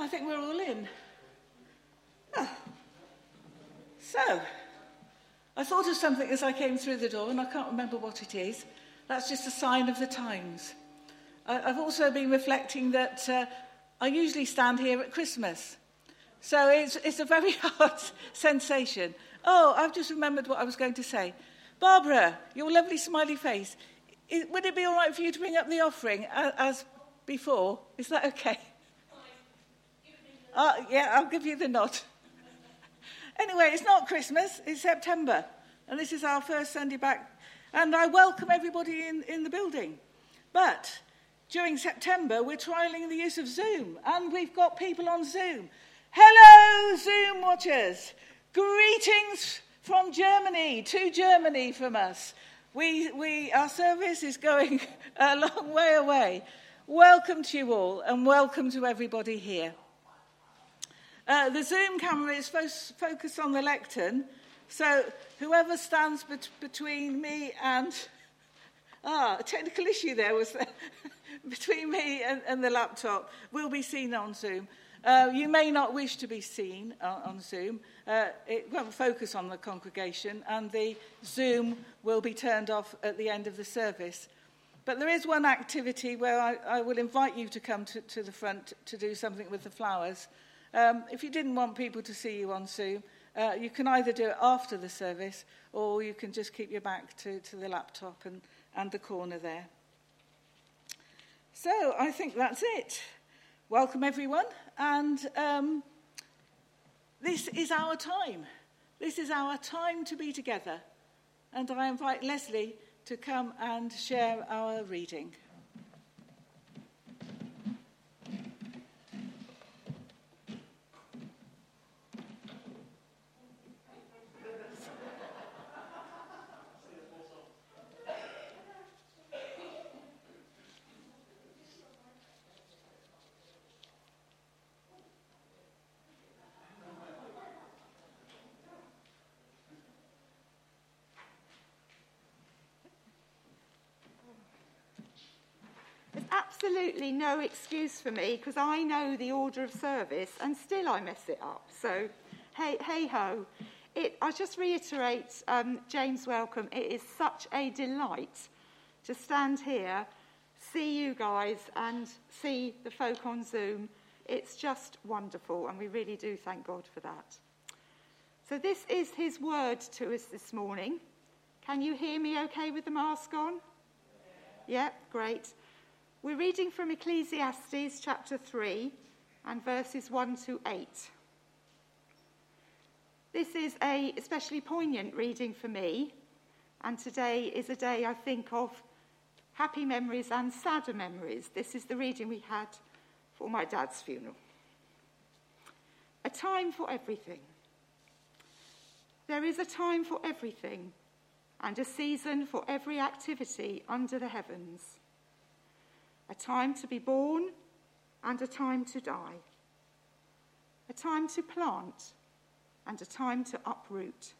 I think we're all in. Oh. So, I thought of something as I came through the door, and I can't remember what it is. That's just a sign of the times. I've also been reflecting that uh, I usually stand here at Christmas. So it's, it's a very hard sensation. Oh, I've just remembered what I was going to say. Barbara, your lovely smiley face. Would it be all right for you to bring up the offering as before? Is that okay? Uh, yeah, I'll give you the nod. anyway, it's not Christmas, it's September. And this is our first Sunday back. And I welcome everybody in, in the building. But during September, we're trialling the use of Zoom. And we've got people on Zoom. Hello, Zoom watchers. Greetings from Germany, to Germany from us. We, we, our service is going a long way away. Welcome to you all, and welcome to everybody here. Uh, the Zoom camera is fo- focused on the lectern, so whoever stands bet- between me and. Ah, a technical issue there was there. between me and, and, the laptop will be seen on Zoom. Uh, you may not wish to be seen on, on Zoom. Uh, it won't focus on the congregation, and the Zoom will be turned off at the end of the service. But there is one activity where I, I will invite you to come to, to the front to do something with the flowers. Um, if you didn't want people to see you on Zoom, uh, you can either do it after the service or you can just keep your back to, to the laptop and, and the corner there. So I think that's it. Welcome, everyone. And um, this is our time. This is our time to be together. And I invite Leslie to come and share our reading. Absolutely no excuse for me because I know the order of service and still I mess it up. So, hey, hey ho. It, I just reiterate, um, James, welcome. It is such a delight to stand here, see you guys, and see the folk on Zoom. It's just wonderful, and we really do thank God for that. So, this is his word to us this morning. Can you hear me okay with the mask on? Yeah, great. We're reading from Ecclesiastes chapter 3 and verses 1 to 8. This is a especially poignant reading for me, and today is a day I think of happy memories and sadder memories. This is the reading we had for my dad's funeral. A time for everything. There is a time for everything, and a season for every activity under the heavens a time to be born and a time to die, a time to plant and a time to uproot,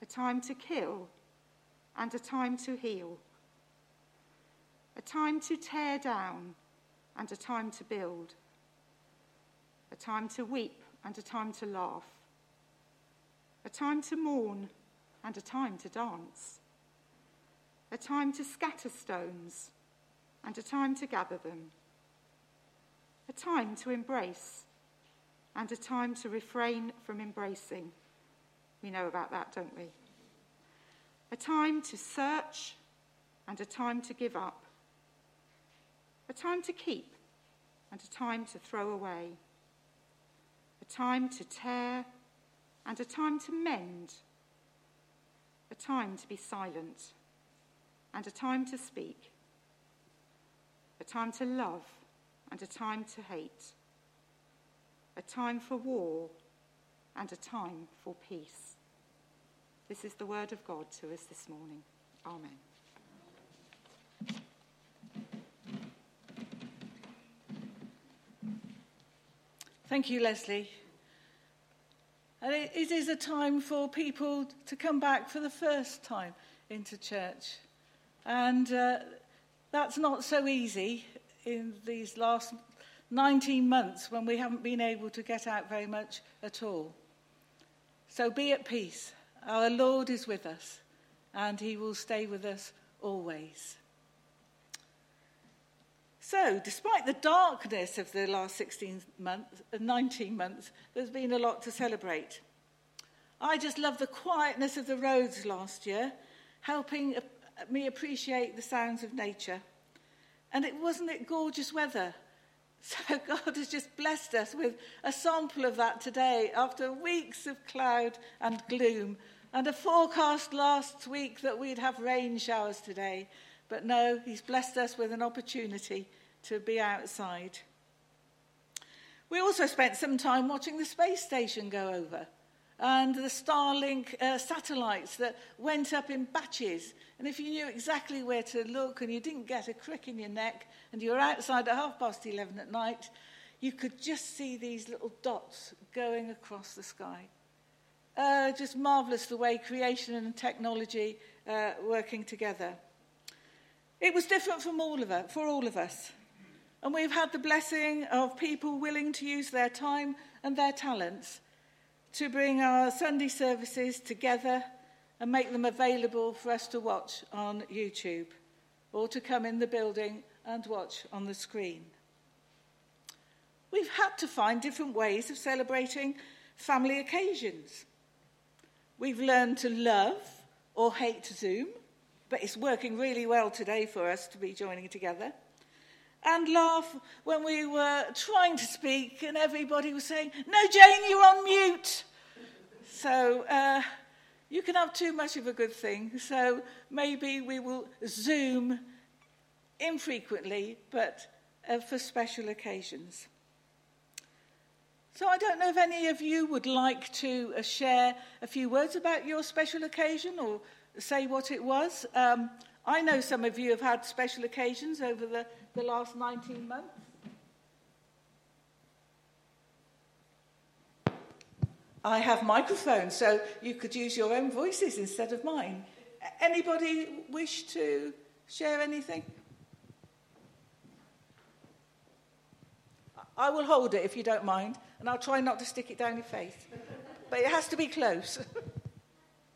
a time to kill and a time to heal, a time to tear down and a time to build, a time to weep and a time to laugh, a time to mourn and a time to dance, a time to scatter stones and a time to gather them, a time to embrace, and a time to refrain from embracing. We know about that, don't we? A time to search and a time to give up, a time to keep and a time to throw away, a time to tear and a time to mend, a time to be silent and a time to speak a time to love and a time to hate, a time for war and a time for peace. This is the word of God to us this morning. Amen. Thank you, Leslie. And it, it is a time for people to come back for the first time into church. And uh, that's not so easy in these last 19 months when we haven't been able to get out very much at all. So be at peace. Our Lord is with us, and he will stay with us always. So, despite the darkness of the last 16 months, uh, 19 months, there's been a lot to celebrate. I just love the quietness of the roads last year, helping me appreciate the sounds of nature. And it wasn't it gorgeous weather? So God has just blessed us with a sample of that today after weeks of cloud and gloom and a forecast last week that we'd have rain showers today. But no, he's blessed us with an opportunity to be outside. We also spent some time watching the space station go over and the Starlink uh, satellites that went up in batches. And if you knew exactly where to look and you didn't get a crick in your neck and you were outside at half past 11 at night, you could just see these little dots going across the sky. Uh, just marvellous the way creation and technology uh, working together. It was different from all of us, for all of us. And we've had the blessing of people willing to use their time and their talents to bring our Sunday services together and make them available for us to watch on YouTube or to come in the building and watch on the screen. We've had to find different ways of celebrating family occasions. We've learned to love or hate Zoom, but it's working really well today for us to be joining together. And laugh when we were trying to speak and everybody was saying, No, Jane, you're on mute. So uh, you can have too much of a good thing. So maybe we will Zoom infrequently, but uh, for special occasions. So I don't know if any of you would like to uh, share a few words about your special occasion or say what it was. Um, I know some of you have had special occasions over the, the last 19 months. I have microphones, so you could use your own voices instead of mine. Anybody wish to share anything? I will hold it if you don't mind, and I'll try not to stick it down your face. But it has to be close.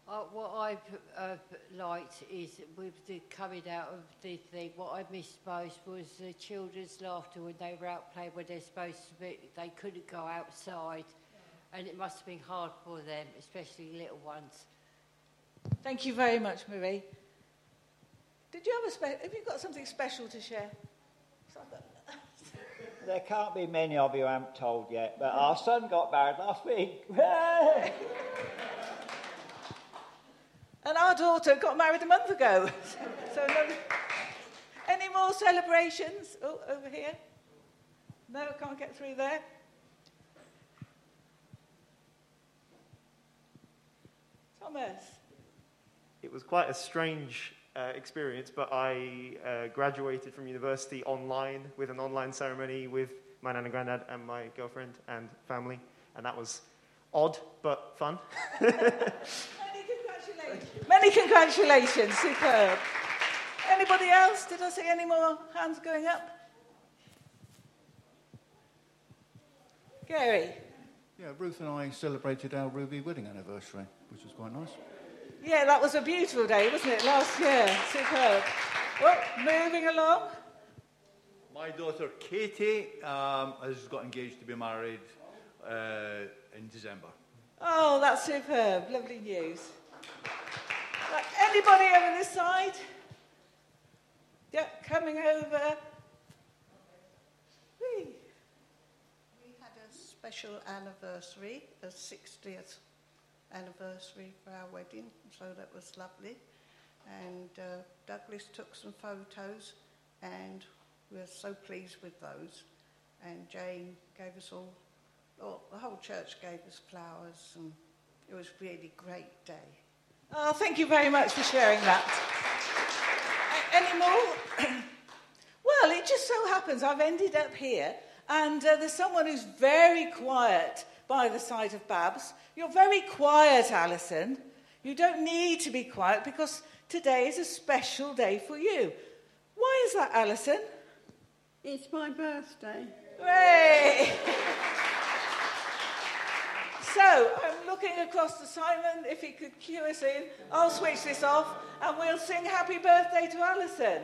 uh, what I've uh, liked is with the coming out of the thing, what I missed most was the children's laughter when they were out playing when they're supposed to be, they couldn't go outside and it must have been hard for them, especially little ones. Thank you very much, Marie. Did you have a spe- have you got something special to share? there can't be many of you I haven't told yet, but our son got married last week. and our daughter got married a month ago. so, any more celebrations? Oh, over here. No, can't get through there. Thomas. It was quite a strange uh, experience, but I uh, graduated from university online with an online ceremony with my nan and granddad and my girlfriend and family, and that was odd but fun. Many congratulations. Superb. Anybody else? Did I see any more hands going up? Gary. Yeah, Ruth and I celebrated our Ruby wedding anniversary which was quite nice. Yeah, that was a beautiful day, wasn't it, last year? Superb. Well, moving along. My daughter Katie um, has got engaged to be married uh, in December. Oh, that's superb. Lovely news. Right, anybody over this side? Yeah, coming over. We had a special anniversary, a 60th anniversary for our wedding, so that was lovely. And uh, Douglas took some photos, and we were so pleased with those. And Jane gave us all, all the whole church gave us flowers, and it was really great day. Oh, thank you very much for sharing that. Any more? well, it just so happens I've ended up here, and uh, there's someone who's very quiet by the side of Babs. You're very quiet, Alison. You don't need to be quiet because today is a special day for you. Why is that, Alison? It's my birthday. Hooray! so, I'm looking across to Simon, if he could cue us in. I'll switch this off and we'll sing happy birthday to Alison.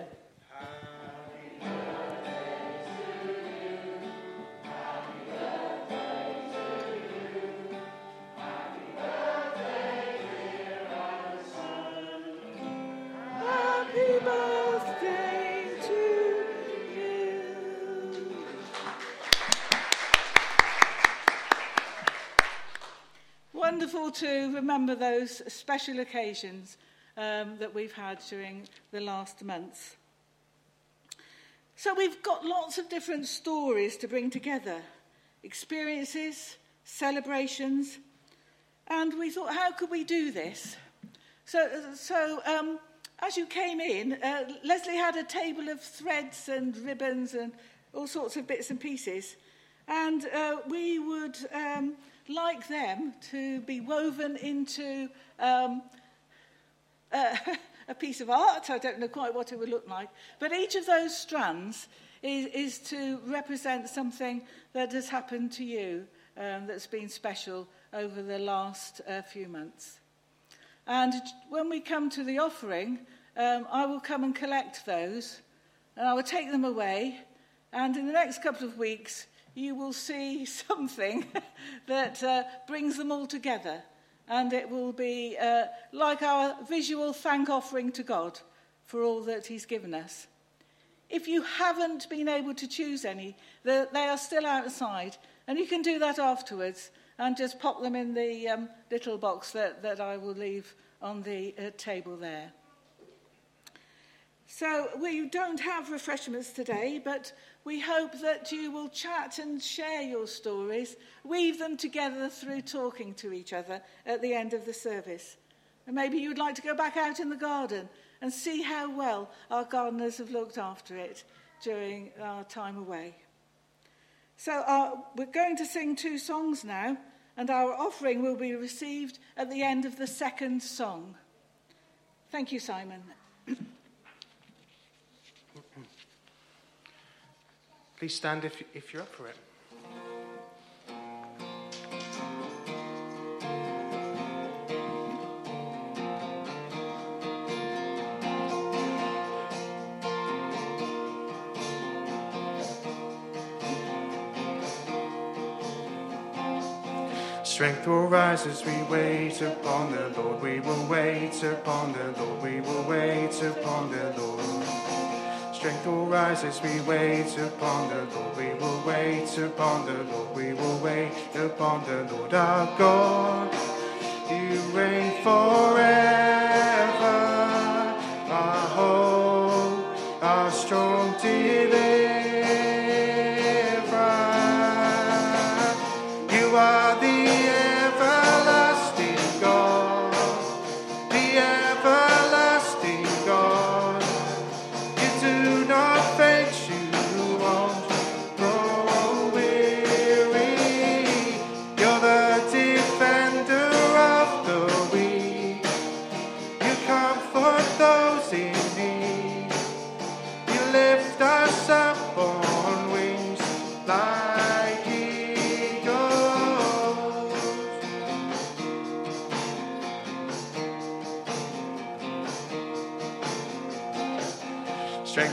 Wonderful to remember those special occasions um, that we've had during the last months. So we've got lots of different stories to bring together experiences, celebrations, and we thought, how could we do this? So, so um, as you came in, uh, Leslie had a table of threads and ribbons and all sorts of bits and pieces. And uh, we would um, like them to be woven into um, a piece of art. I don't know quite what it would look like. But each of those strands is, is to represent something that has happened to you um, that's been special over the last uh, few months. And when we come to the offering, um, I will come and collect those and I will take them away. And in the next couple of weeks, you will see something that uh, brings them all together. And it will be uh, like our visual thank offering to God for all that He's given us. If you haven't been able to choose any, they are still outside, and you can do that afterwards and just pop them in the um, little box that, that I will leave on the uh, table there. So we don't have refreshments today, but we hope that you will chat and share your stories, weave them together through talking to each other at the end of the service. And maybe you'd like to go back out in the garden and see how well our gardeners have looked after it during our time away. So uh, we're going to sing two songs now, and our offering will be received at the end of the second song. Thank you, Simon. Please stand if, if you're up for it. Strength will rise as we wait upon the Lord. We will wait upon the Lord. We will wait upon the Lord. Strength will rise as we wait upon the Lord. We will wait upon the Lord. We will wait upon the Lord our God. You reign forever.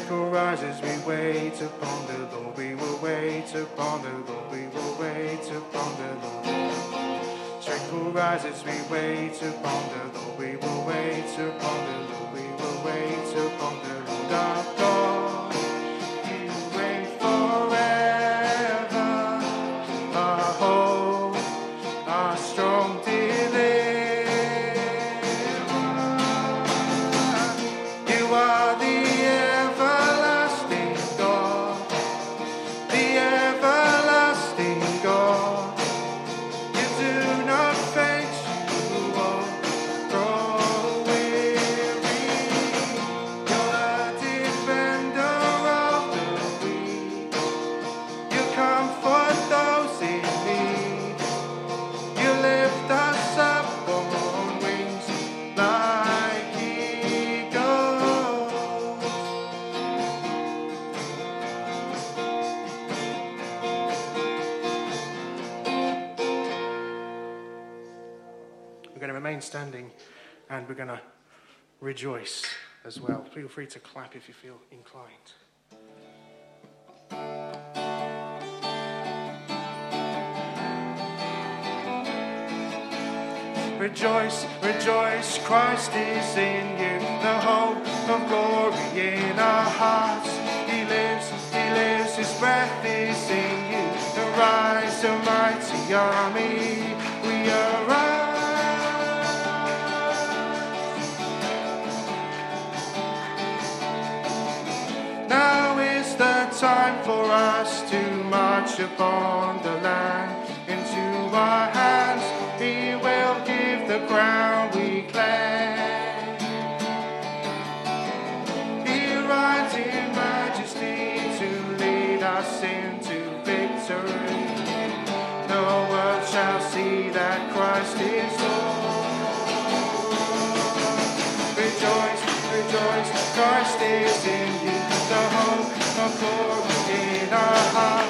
Strength will rise as we wait upon the Lord. We will wait upon the Lord. We will wait upon the Lord. Strength will rise as we wait upon the Lord. We will wait upon the remain standing and we're going to rejoice as well. Feel free to clap if you feel inclined. Rejoice, rejoice, Christ is in you, the hope of glory in our hearts. He lives, He lives, His breath is in you, the rise of mighty army. Upon the land into our hands. He will give the crown we claim. He rides in majesty to lead us into victory. The world shall see that Christ is Lord. Rejoice, rejoice, Christ is in you. The hope of glory in our hearts.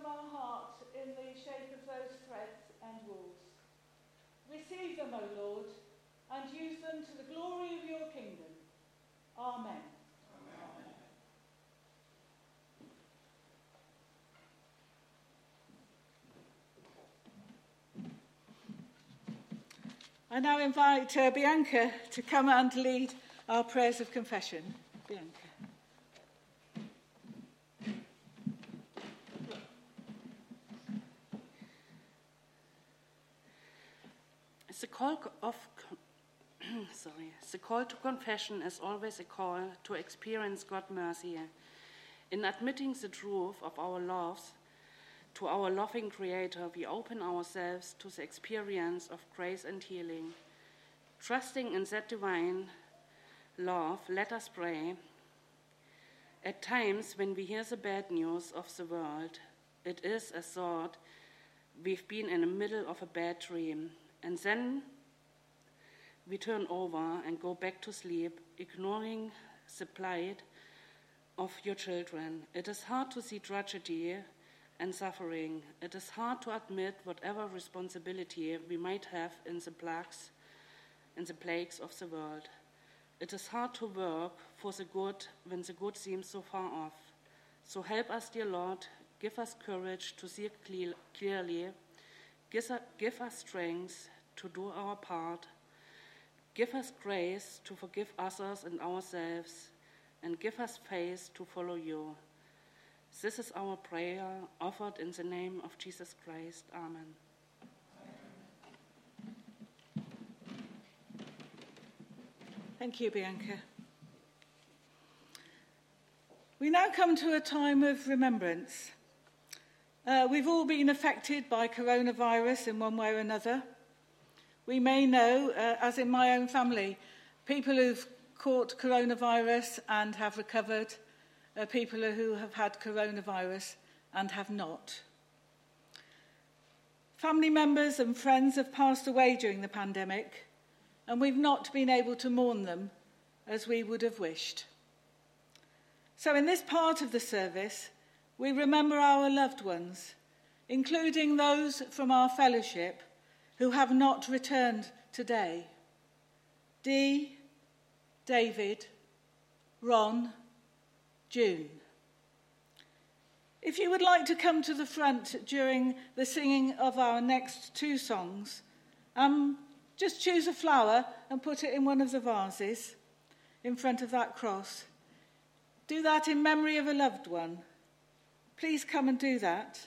From our hearts in the shape of those threads and wools. Receive them, O Lord, and use them to the glory of your kingdom. Amen. I now invite uh, Bianca to come and lead our prayers of confession. Bianca. The call of sorry, the call to confession is always a call to experience God's mercy. In admitting the truth of our loves to our loving Creator, we open ourselves to the experience of grace and healing. Trusting in that divine love, let us pray. At times, when we hear the bad news of the world, it is as thought we've been in the middle of a bad dream, and then we turn over and go back to sleep, ignoring the plight of your children. It is hard to see tragedy and suffering. It is hard to admit whatever responsibility we might have in the plagues, in the plagues of the world. It is hard to work for the good when the good seems so far off. So help us, dear Lord, give us courage to see cle- clearly, give us, strength to do our part, give us grace to forgive others and ourselves, and give us faith to follow you. This is our prayer offered in the name of Jesus Christ. Amen. Thank you, Bianca. We now come to a time of remembrance. Uh, we've all been affected by coronavirus in one way or another. We may know, uh, as in my own family, people who've caught coronavirus and have recovered, uh, people who have had coronavirus and have not. Family members and friends have passed away during the pandemic and we've not been able to mourn them as we would have wished. So, in this part of the service, we remember our loved ones, including those from our fellowship who have not returned today Dee, David, Ron, June. If you would like to come to the front during the singing of our next two songs, um, just choose a flower and put it in one of the vases in front of that cross. Do that in memory of a loved one. Please come and do that.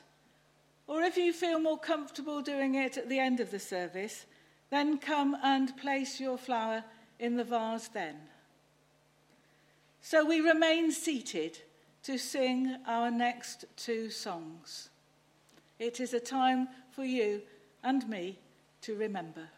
Or if you feel more comfortable doing it at the end of the service, then come and place your flower in the vase then. So we remain seated to sing our next two songs. It is a time for you and me to remember.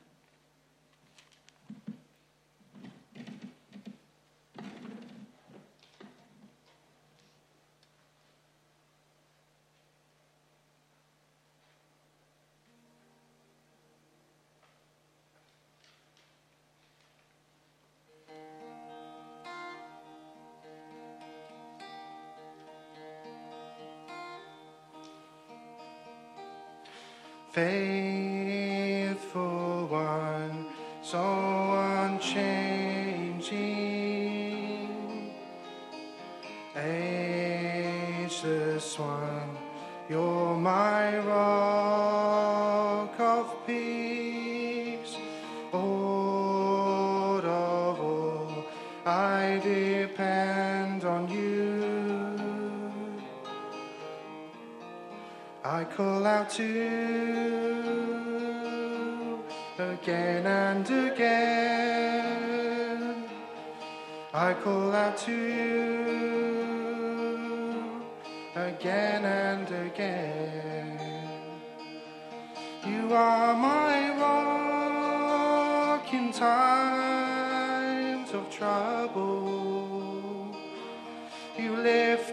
Again and again. You are my rock in times of trouble. You lift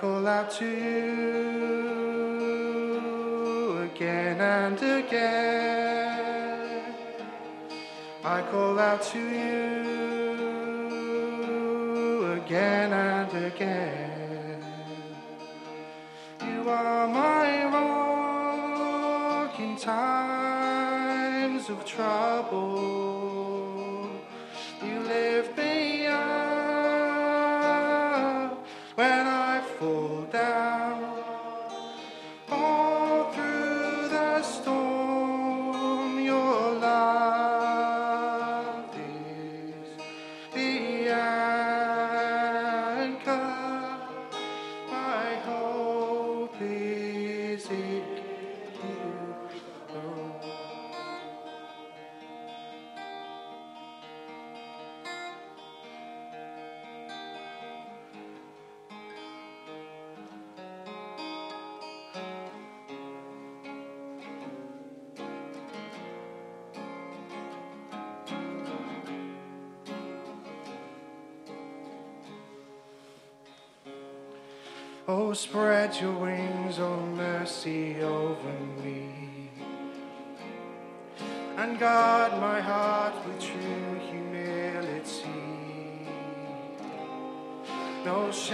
call out to you again and again. I call out to you again and again. You are my rock in times of trouble.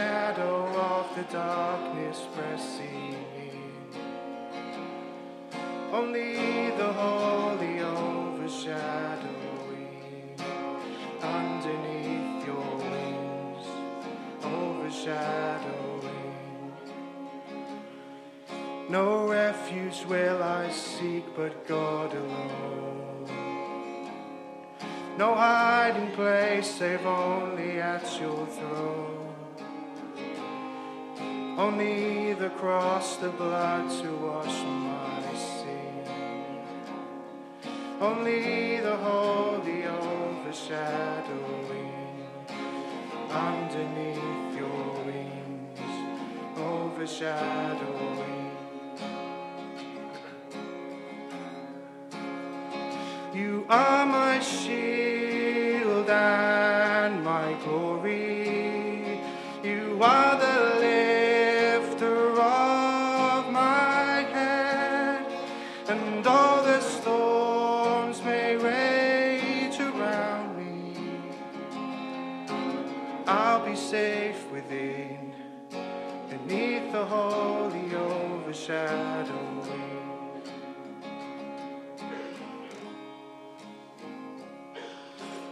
Shadow of the darkness pressing in. Only the holy overshadowing underneath your wings, overshadowing. No refuge will I seek but God alone. No hiding place save only at your throne. Only the cross, the blood to wash my sin. Only the holy overshadowing underneath your wings, overshadowing. You are my shield and my glory. You are the holy overshadowing.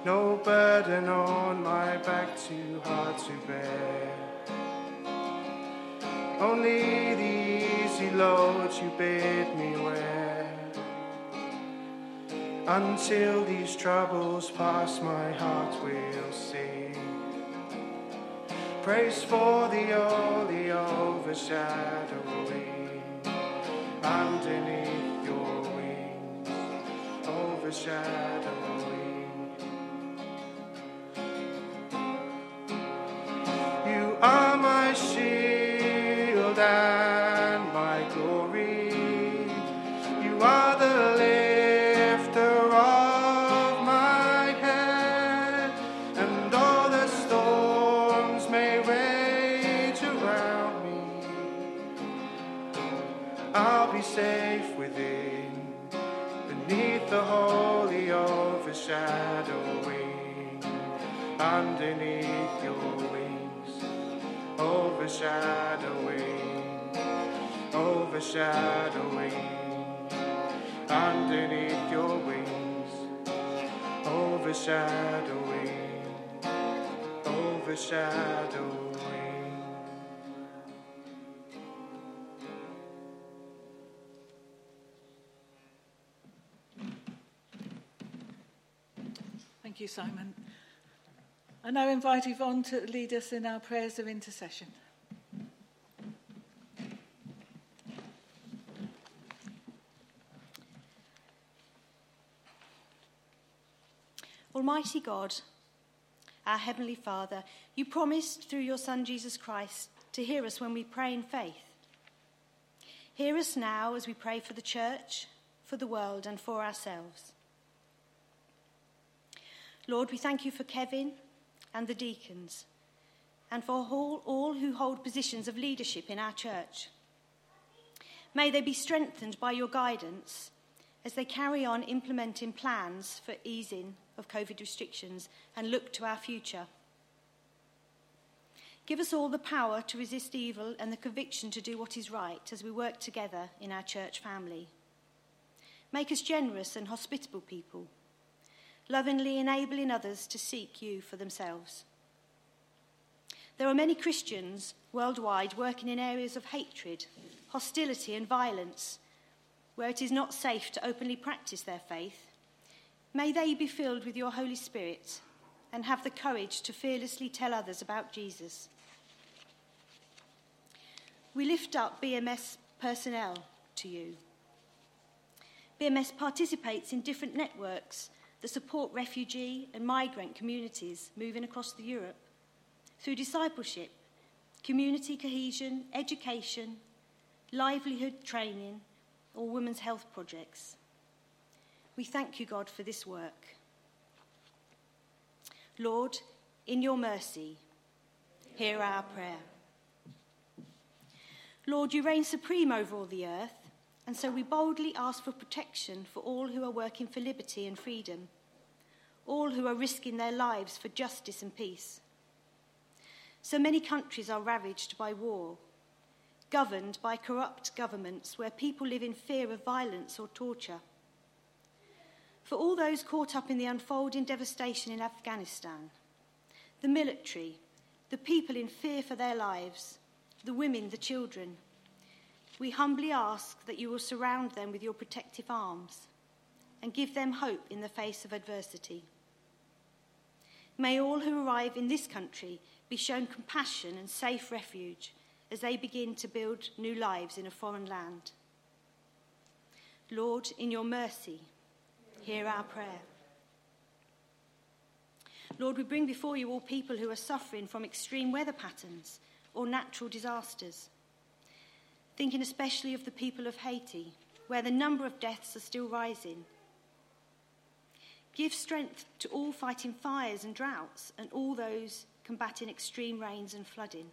No burden on my back too hard to bear. Only the easy load you bid me wear. Until these troubles pass, my heart will sing. Praise for the holy overshadowing underneath your wings, overshadowing. Overshadowing, overshadowing, underneath your wings, overshadowing, overshadowing. Thank you, Simon. I now invite Yvonne to lead us in our prayers of intercession. Almighty God, our Heavenly Father, you promised through your Son Jesus Christ to hear us when we pray in faith. Hear us now as we pray for the church, for the world, and for ourselves. Lord, we thank you for Kevin and the deacons, and for all, all who hold positions of leadership in our church. May they be strengthened by your guidance as they carry on implementing plans for easing of COVID restrictions and look to our future. Give us all the power to resist evil and the conviction to do what is right as we work together in our church family. Make us generous and hospitable people, lovingly enabling others to seek you for themselves. There are many Christians worldwide working in areas of hatred, hostility, and violence where it is not safe to openly practice their faith. May they be filled with your Holy Spirit and have the courage to fearlessly tell others about Jesus. We lift up BMS personnel to you. BMS participates in different networks that support refugee and migrant communities moving across the Europe through discipleship, community cohesion, education, livelihood training, or women's health projects. We thank you, God, for this work. Lord, in your mercy, hear our prayer. Lord, you reign supreme over all the earth, and so we boldly ask for protection for all who are working for liberty and freedom, all who are risking their lives for justice and peace. So many countries are ravaged by war, governed by corrupt governments where people live in fear of violence or torture. For all those caught up in the unfolding devastation in Afghanistan, the military, the people in fear for their lives, the women, the children, we humbly ask that you will surround them with your protective arms and give them hope in the face of adversity. May all who arrive in this country be shown compassion and safe refuge as they begin to build new lives in a foreign land. Lord, in your mercy, hear our prayer. Lord, we bring before you all people who are suffering from extreme weather patterns or natural disasters. Thinking especially of the people of Haiti, where the number of deaths are still rising. Give strength to all fighting fires and droughts and all those combating extreme rains and flooding.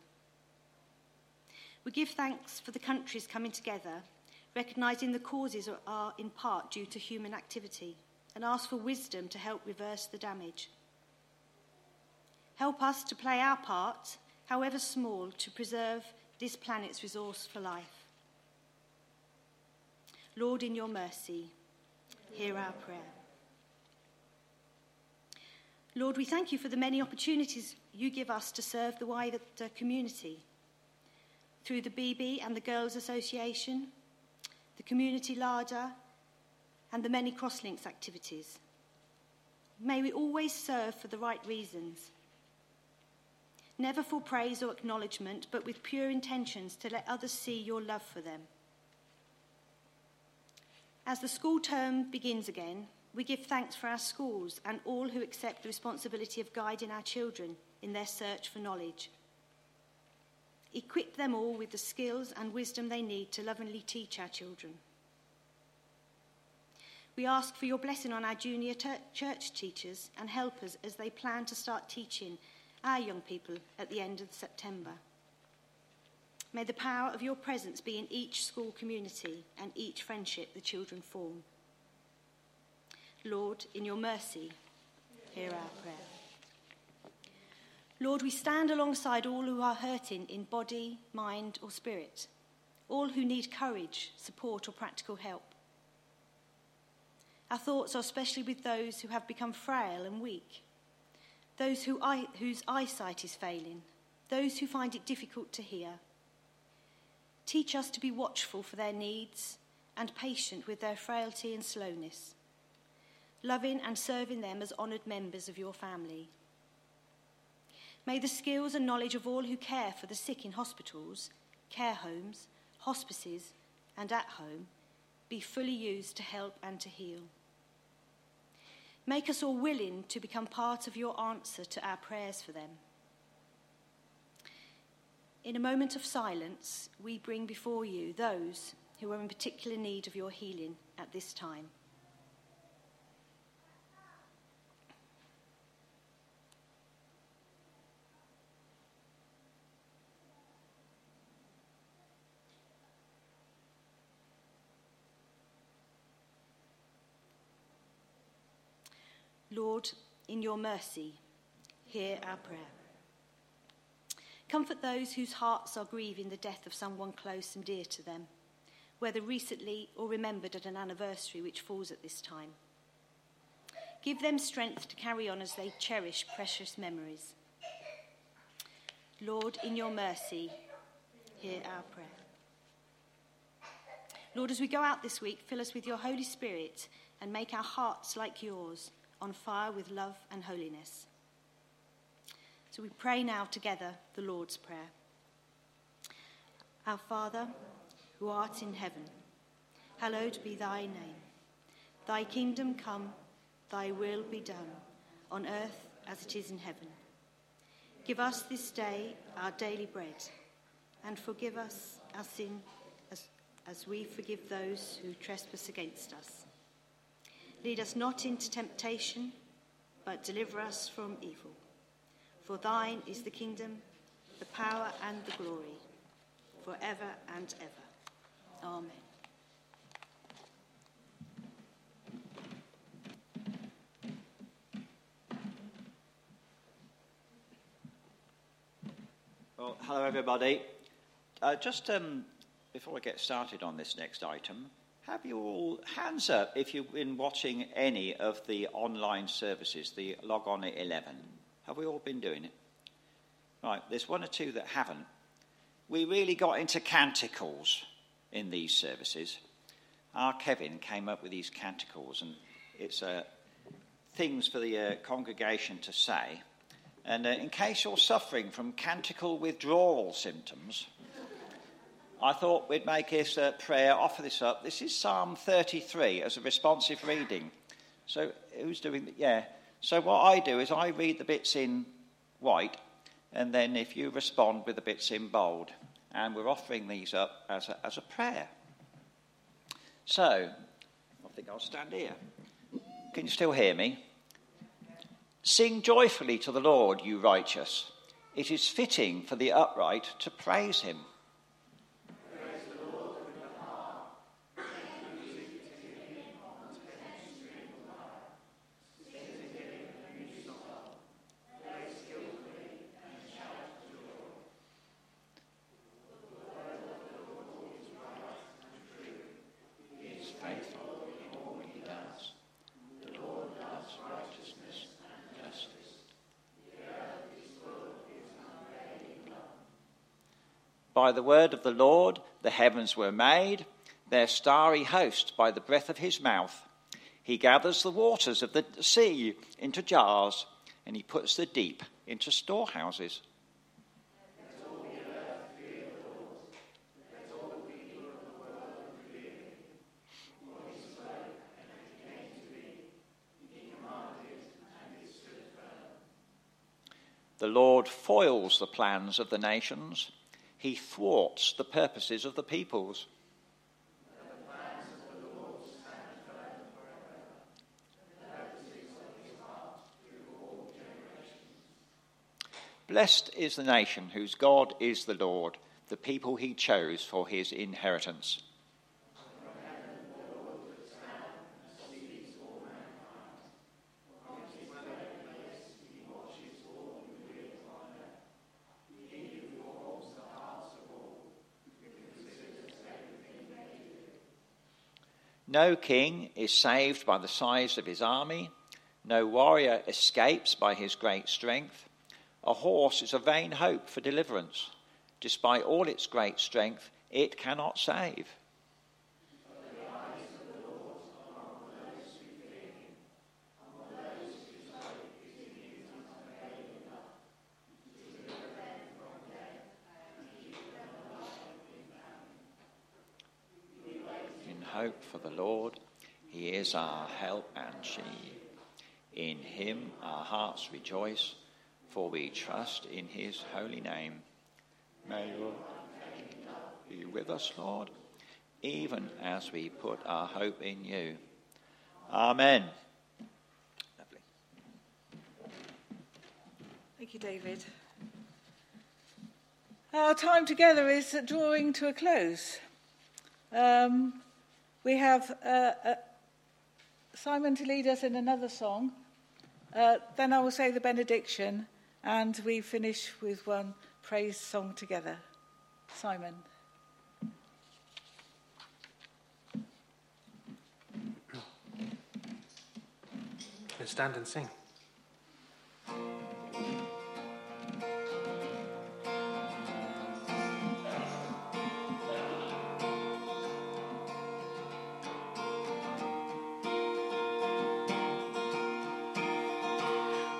We give thanks for the countries coming together, recognising the causes are in part due to human activity, and ask for wisdom to help reverse the damage. Help us to play our part, however small, to preserve this planet's resource for life. Lord, in your mercy, hear our prayer. Lord, we thank you for the many opportunities you give us to serve the wider community through the BB and the Girls Association, the Community Larder, and the many Crosslinks activities. May we always serve for the right reasons. Never for praise or acknowledgement, but with pure intentions to let others see your love for them. As the school term begins again, we give thanks for our schools and all who accept the responsibility of guiding our children in their search for knowledge. Equip them all with the skills and wisdom they need to lovingly teach our children. We ask for your blessing on our junior ter- church teachers and helpers as they plan to start teaching our young people at the end of September. May the power of your presence be in each school community and each friendship the children form. Lord, in your mercy, hear our prayer. Lord, we stand alongside all who are hurting in body, mind, or spirit, all who need courage, support, or practical help. Our thoughts are especially with those who have become frail and weak, those who whose eyesight is failing, those who find it difficult to hear. Teach us to be watchful for their needs and patient with their frailty and slowness, loving and serving them as honoured members of your family. May the skills and knowledge of all who care for the sick in hospitals, care homes, hospices, and at home be fully used to help and to heal. Make us all willing to become part of your answer to our prayers for them. In a moment of silence, we bring before you those who are in particular need of your healing at this time. Lord, in your mercy, hear our prayer. Comfort those whose hearts are grieving the death of someone close and dear to them, whether recently or remembered at an anniversary which falls at this time. Give them strength to carry on as they cherish precious memories. Lord, in your mercy, hear our prayer. Lord, as we go out this week, fill us with your Holy Spirit and make our hearts like yours, on fire with love and holiness. So we pray now together the Lord's Prayer. Our Father, who art in heaven, hallowed be thy name. Thy kingdom come, thy will be done, on earth as it is in heaven. Give us this day our daily bread, and forgive us our sin as, as we forgive those who trespass against us. Lead us not into temptation, but deliver us from evil. For thine is the kingdom, the power, and the glory, forever and ever. Amen. Well, hello everybody. Uh, just um, before I get started on this next item, have you all hands up if you've been watching any of the online services, the Log On at 11? Have we all been doing it? Right, there's one or two that haven't. We really got into canticles in these services. Our Kevin came up with these canticles, and it's uh, things for the uh, congregation to say. And uh, in case you're suffering from canticle withdrawal symptoms, I thought we'd make this uh, prayer, offer this up. This is Psalm 33 as a responsive reading. So, who's doing that? Yeah. So, what I do is I read the bits in white, and then if you respond with the bits in bold. And we're offering these up as a, as a prayer. So, I think I'll stand here. Can you still hear me? Sing joyfully to the Lord, you righteous. It is fitting for the upright to praise him. He is faithful in all he does. The Lord loves righteousness and justice. By the word of the Lord, the heavens were made, their starry host by the breath of his mouth. He gathers the waters of the sea into jars, and he puts the deep into storehouses. The Lord foils the plans of the nations. He thwarts the purposes of the peoples. Blessed is the nation whose God is the Lord, the people he chose for his inheritance. No king is saved by the size of his army. No warrior escapes by his great strength. A horse is a vain hope for deliverance. Despite all its great strength, it cannot save. In hope for the Lord, he is our help and shield. In him our hearts rejoice, for we trust in his holy name. May your be with us, Lord, even as we put our hope in you. Amen. Lovely. Thank you, David. Our time together is drawing to a close. Um, we have uh, uh, Simon to lead us in another song. Uh, then I will say the benediction, and we finish with one praise song together. Simon. Stand and sing.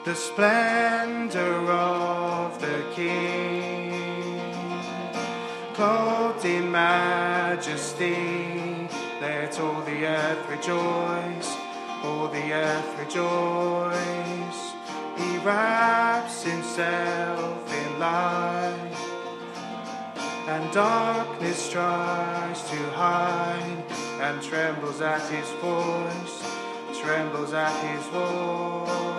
The splendor of the King, clothed in majesty. Let all the earth rejoice, all the earth rejoice. He wraps himself in light, and darkness tries to hide, and trembles at his voice, trembles at his voice.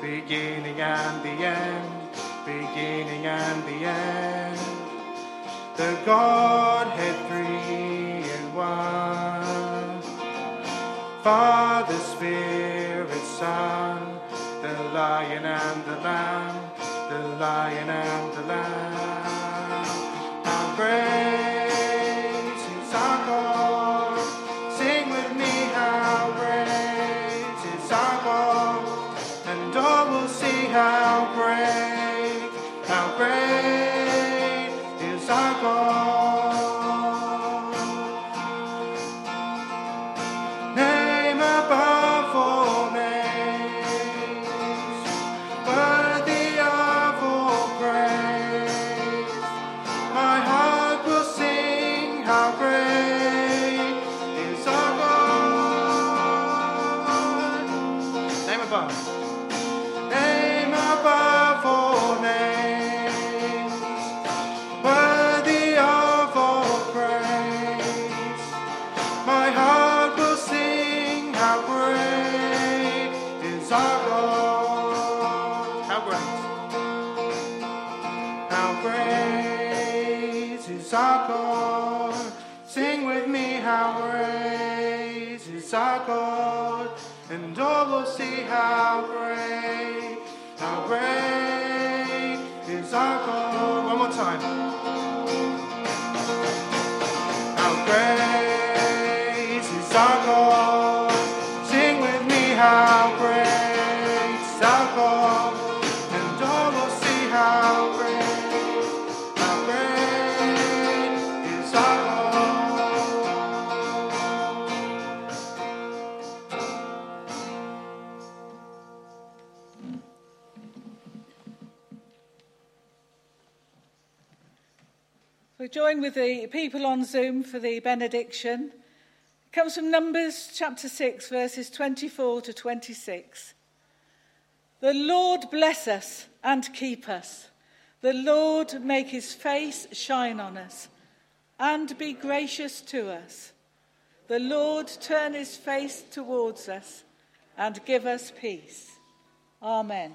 beginning and the end, beginning and the end. The Godhead three in one. Father, Spirit, Son, the Lion and the Lamb, the Lion and the Lamb. How great see how great, how great is our God. One more time. How great Join with the people on Zoom for the benediction. It comes from Numbers chapter 6, verses 24 to 26. The Lord bless us and keep us. The Lord make his face shine on us and be gracious to us. The Lord turn his face towards us and give us peace. Amen.